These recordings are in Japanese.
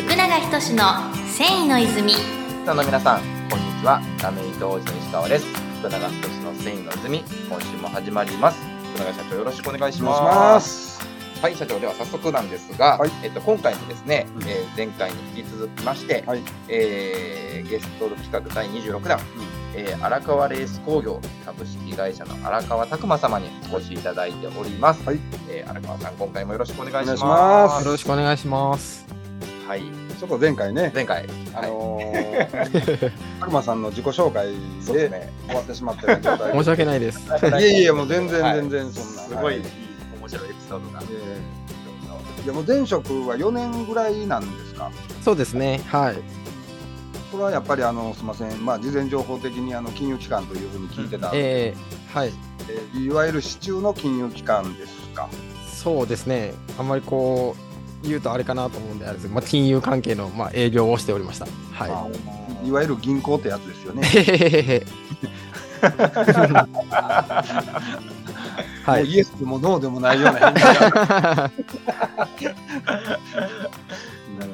福永仁の繊維の泉どうも皆さん、こんにちは。ラメイト王子の石川です。福永仁の繊維の泉、今週も始まります。福永社長、よろしくお願いしおます。願いします。はい、社長、では早速なんですが、はいえっと、今回もですね、うんえー前回に引き続きまして、はい。えーゲスト企画第26弾、えー荒川レース工業株式会社の荒川拓馬様にお越しいただいております。はいえー荒川さん、今回もよろしくお願いします。お願いしますよろしくお願いします。はい、ちょっと前回ね、前回、あのー、悪魔さんの自己紹介でね。終わってしまった状態申し訳ないです。いやいや、もう全然はい全然そんな。すごい、はい面白いエピソードが。いやもう前職は4年ぐらいなんですか？そうですね。はい。これはやっぱりあのすみません、まあ、事前情報的にあの金融機関というふうに聞いてた、えー、はい。えーいわゆる市中の金融機関ですか？そうですね。あんまりこう、言うとあれかなと思うんで、あれですまあ、金融関係の、まあ、営業をしておりました。はいいわゆる銀行ってやつですよね。はい。イエスでもノーでもないような なる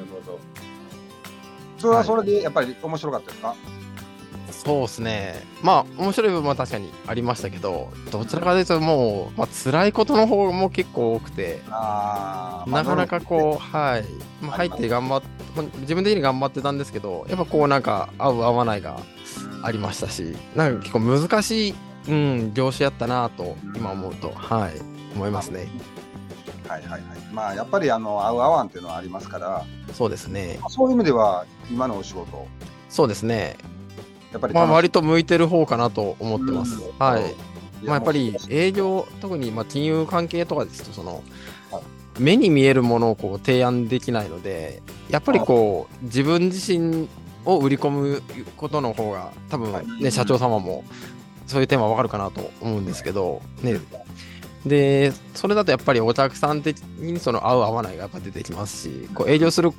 ほど。それはそれでやっぱり面白かったですか、そうですね。まあ、面白い部分は確かにありましたけど、どちらかというともう、まあ、辛いことの方も結構多くて、あなかなかこう、はい。まあ、入って頑張っまあ自分的に頑張ってたんですけど、やっぱこうなんか合う合わないがありましたし、なんか結構難しい、うん、業種やったなと、今思うと、はい、思いますね。はいはいはい。まあやっぱりあの合う合わんっていうのはありますから、そうですね。そういう意味では今のお仕事そうですね。やっぱりまあ、割とと向いてる方かなと思ってます。うん。はい。まあ、やっぱり営業、特にまあ金融関係とかですと、そのはい、目に見えるものをこう提案できないので、やっぱりこう、自分自身を売り込むことの方が、多分はい。ね、社長様もそういう点はわかるかなと思うんですけど、ね。で、それだとやっぱりお客さん的にその合う合わないがやっぱ出てきますし、こう営業する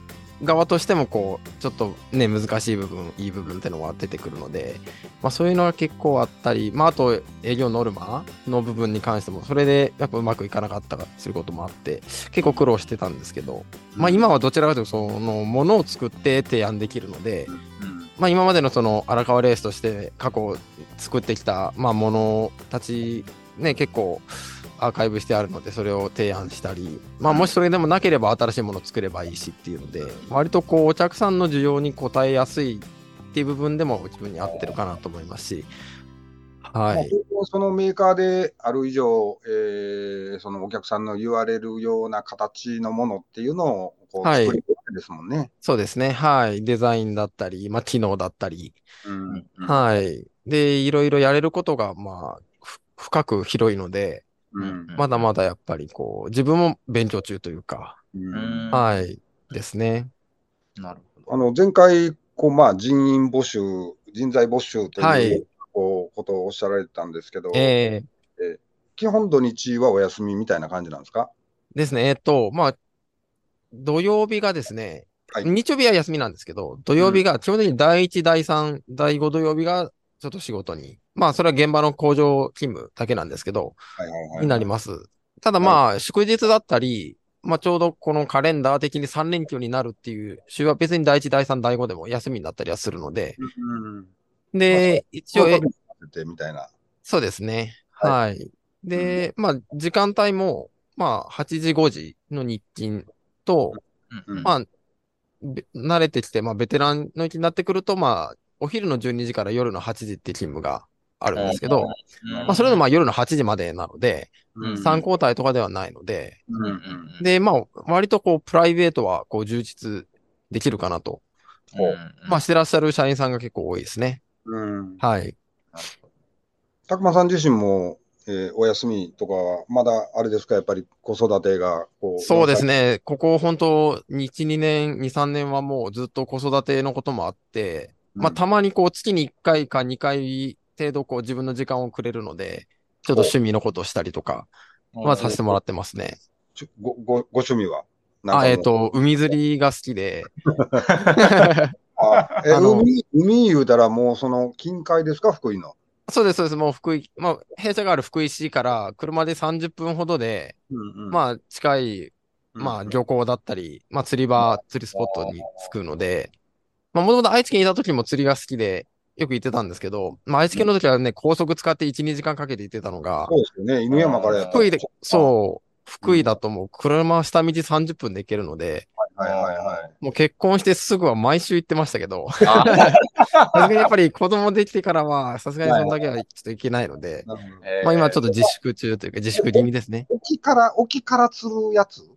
側としてもこうちょっとね難しい部分いい部分ってのは出てくるので、まあ、そういうのは結構あったり、まあ、あと営業ノルマの部分に関してもそれでやっぱうまくいかなかったりすることもあって結構苦労してたんですけど、まあ、今はどちらかというとそのものを作って提案できるので、うんまあ、今までのその荒川レースとして過去作ってきたまあものたちね結構アーカイブしてあるのでそれを提案したり、まあ、もしそれでもなければ新しいものを作ればいいしっていうので割とこうお客さんの需要に応えやすいっていう部分でも自分に合ってるかなと思いますし。はい。そのメーカーである以上、えーそのお客さんの言われるような形のものっていうのをこうはい。作りるわけですもんね。そうですね。はい。デザインだったり、まあ、機能だったり。うんはい。でいろいろやれることがまあふ深く広いのでうんまだまだやっぱりこう自分も勉強中というかうんはい。ですね。なるほど。あの前回こう、まあ、人員募集、人材募集という、はいこうことをおっしゃられてたんですけど、え基本土日はお休みみたいな感じなんですか？ー、ですね。えっと、まあ、土曜日がですね、はい日曜日は休みなんですけど、土曜日が基本的に第1、第3、第5土曜日がちょっと仕事に、まあ、それは現場の工場勤務だけなんですけど、はいはいはい。になります。ただまあ、祝日だったり、まあ、ちょうどこのカレンダー的に3連休になるっていう週は別に第1、第3、第5でも休みになったりはするので、うん。で、一応、えそうみたいな。そうですね。ははい。で、まあ、時間帯も、まあ、8時、5時の日勤と、うんまあ、べ慣れてきて、まあ、ベテランの域になってくると、まあ、お昼の12時から夜の8時って勤務があるんですけど、まあ、それでもまあ夜の8時までなので、うん3交代とかではないので、で、まあ、割とこう、プライベートはこう、充実できるかなと。まあ、してらっしゃる社員さんが結構多いですね。うん。はい。たくまさん自身も、えーお休みとかは、まだあれですか、やっぱり子育てがこう。そうですね。ここ本当、1、2年、2、3年はもうずっと子育てのこともあって、うん。まあ、たまにこう、月に1回か2回程度、こう、自分の時間をくれるので、ちょっと趣味のことをしたりとか、まあ、させてもらってますね。ちょごごご趣味は？あ、うえっ、と、海釣りが好きで、あえ 海、海言うたらもうその近海ですか、福井の。そうです、そうです。もう福井、まあ、弊社がある福井市から車で30分ほどで、うんうん。まあ、近いまあ漁港だったり、まあ釣り場、釣りスポットに着くので、まあもともと愛知県にいた時も釣りが好きで、よく行ってたんですけど、まあ愛知県の時はね、高速使って1、2時間かけて行ってたのがそ、うですよね。犬山からやったら。福井で、そう、福井だともう車下道30分で行けるので、はいはいはい。もう結婚してすぐは毎週行ってましたけど、あ。さすがにやっぱり子供できてからは、さすがにそんだけはちょっといけないので、なるほどえーまあ今ちょっと自粛中というか自粛気味ですね。沖から、沖から釣るやつ？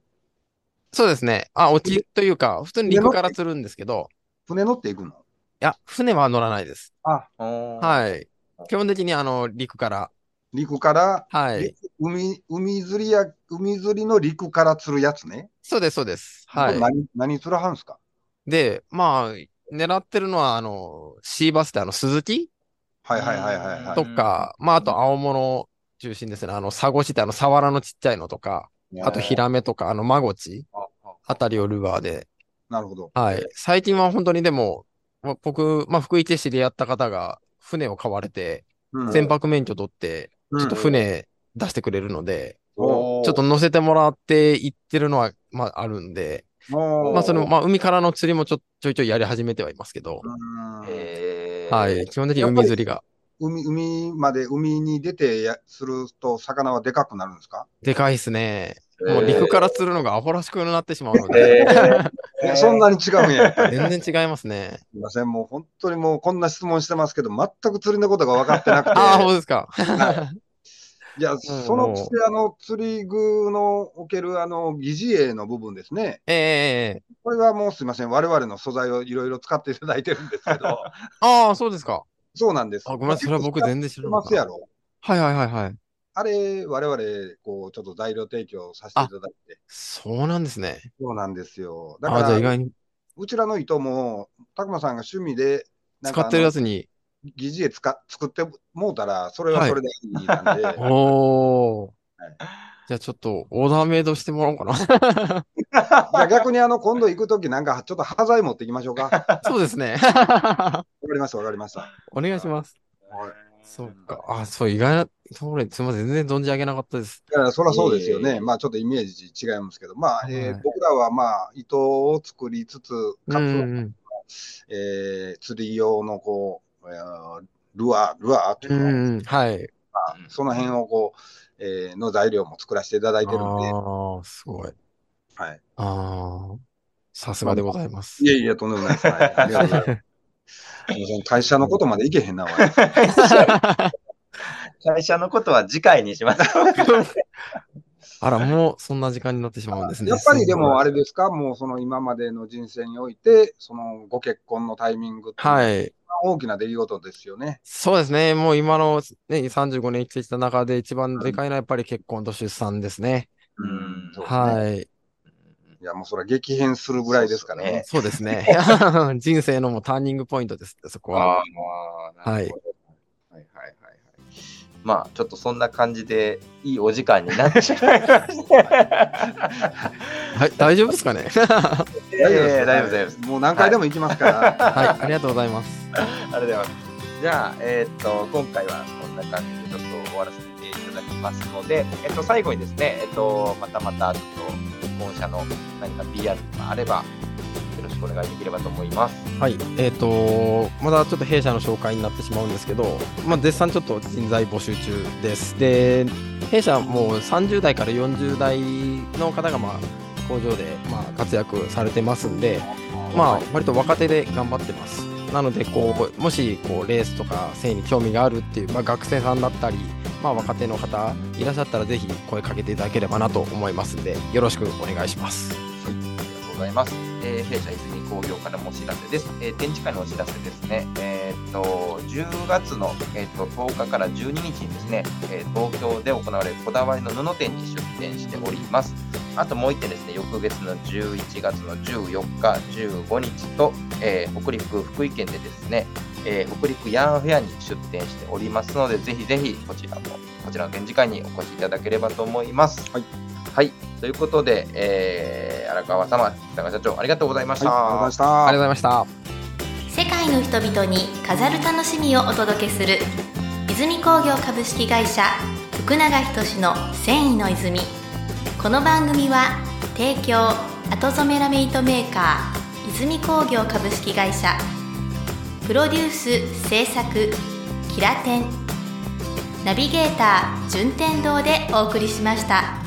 そうですね。あ、落ちというか、普通に陸から釣るんですけど、船乗っていくの？いや、船は乗らないです。あ、ははい。基本的にあの、陸から。陸から、はい。海、海釣りや、海釣りの陸から釣るやつね。そうです、そうです。はい。何、何釣らはんすか？で、まあ、狙ってるのは、あの、シーバスってあの、鈴木はいはいはいはいはい。とか、まあ、あと青物中心ですね。あの、サゴシってあの、サワラのちっちゃいのとか、あとヒラメとか、あの、マゴチあたりをルアーで。なるほど。はい。最近は本当にでも、まあ僕、まあ、福井で知り合った方が船を買われて、うん。船舶免許取って、うんちょっと船出してくれるので、おちょっと乗せてもらって行ってるのは、まあ、あるんで、まあ、その、まあ、海からの釣りもちょちょいちょいやり始めてはいますけど、はい。基本的に海釣りが。海、海まで、海に出てやすると、魚はでかくなるんですか？でかいですね。えーもう陸から釣るのがアホらしくなってしまうので、そんなに違うんや。全然違いますね。すみません、もう本当にもうこんな質問してますけど、全く釣りのことが分かってなくて。ああ、そうですか。いや、そのくせ、あの、釣り具のおける、あの、疑似餌の部分ですね。ええこれはもうすみません、我々の素材をいろいろ使っていただいてるんですけど、ああ、そうですか。そうなんです。あ、ごめんなさい。それは僕全然知知らなかった。ますやろ。はいはいはいはい。あれ、我々、こう、ちょっと材料提供させていただいて。そうなんですね。そうなんですよ。だああ、じゃあ意から、外にうちらの糸も、たくまさんが趣味で、なんか使ってるやつに。疑似絵使っ作ってもうたら、それはそれでいいなんで、おーはい。じゃあちょっとオーダーメイドしてもらおうかな。じゃあ逆にあの今度行くとき、なんかちょっと端材持っていきましょうか。わ そうですね。かりました、わかりました。お願いします。はいそうか。あ、そう、意外な、それ、すみません。全然存じ上げなかったです。いやそりゃそうですよね。ええまあちょっとイメージ違いますけど、まあ、えーはい僕らはまあ糸を作りつつ、うんかつ、うんえー釣り用のこう、えールアー、ルアーってう。いうんの、うんうん。はい。その辺をこう、えーの材料も作らせていただいてるんで、ああ、すごい。はい。ああ、さすがでございます。いやいや、とんでもないです。はい、ありがとうございます会社のことまでいけへんな、会社のことは次回にします。あら、もうそんな時間になってしまうんですね。やっぱりでもあれ。れですか、もうその今までの人生において、そのご結婚のタイミングははい。大きな出来事ですよね。そうですね。もう今の、ね、35年生きてきた中で一番でかいのはやっぱり結婚と出産ですね。うんそうですねはい。いや、もうそれは激変するぐらいですからね。そうですね。人生のもうターニングポイントです。そこあは。あ、なるほど。はいはいはいはい。まあ、ちょっとそんな感じで、いいお時間になってしまいました。はい。大丈夫ですかね？いやいや大丈夫大丈夫です。もう何回でも行きますから。はい。ありがとうございます。ありがとうございます。じゃあ、えーっと、今回はこんな感じでちょっと終わらせていただきますので、えっと、最後にですね、えっと、またまたちょっと、本社の何か PR とかあれば、よろしくお願いできればと思います。はい。えっ、と、まだちょっと弊社の紹介になってしまうんですけど、まあ、絶賛ちょっと人材募集中です。で、弊社もう30代から40代の方が、まあ、工場で、まあ、活躍されてますんで、まあ、割と若手で頑張ってます。なので、こう、もし、こう、レースとか性に興味があるっていう、まあ、学生さんだったり、まあ、若手の方いらっしゃったら、ぜひ声かけていただければなと思いますんで、よろしくお願いします。ありがとうございます。えー弊社泉工業からもお知らせです。えー展示会のお知らせですね。えーっと、10月の、えーっと10日から12日にですね、えー東京で行われるこだわりの布展に出展しております。あともう一点ですね、翌月の11月の14日、15日と、えー北陸、福井県でですね、えー北陸ヤーンフェアに出展しておりますので、ぜひぜひこちらも、こちらの展示会にお越しいただければと思います。はい。はい。ということで、えー荒川様、北川社長、ありがとうございましはい、た。ありがとうございました。ありがとうございました。世界の人々に飾る楽しみをお届けする泉工業株式会社福永仁の繊維の泉この番組は提供後染めラメイトメーカー泉工業株式会社プロデュース制作キラテンナビゲーター順天堂でお送りしました。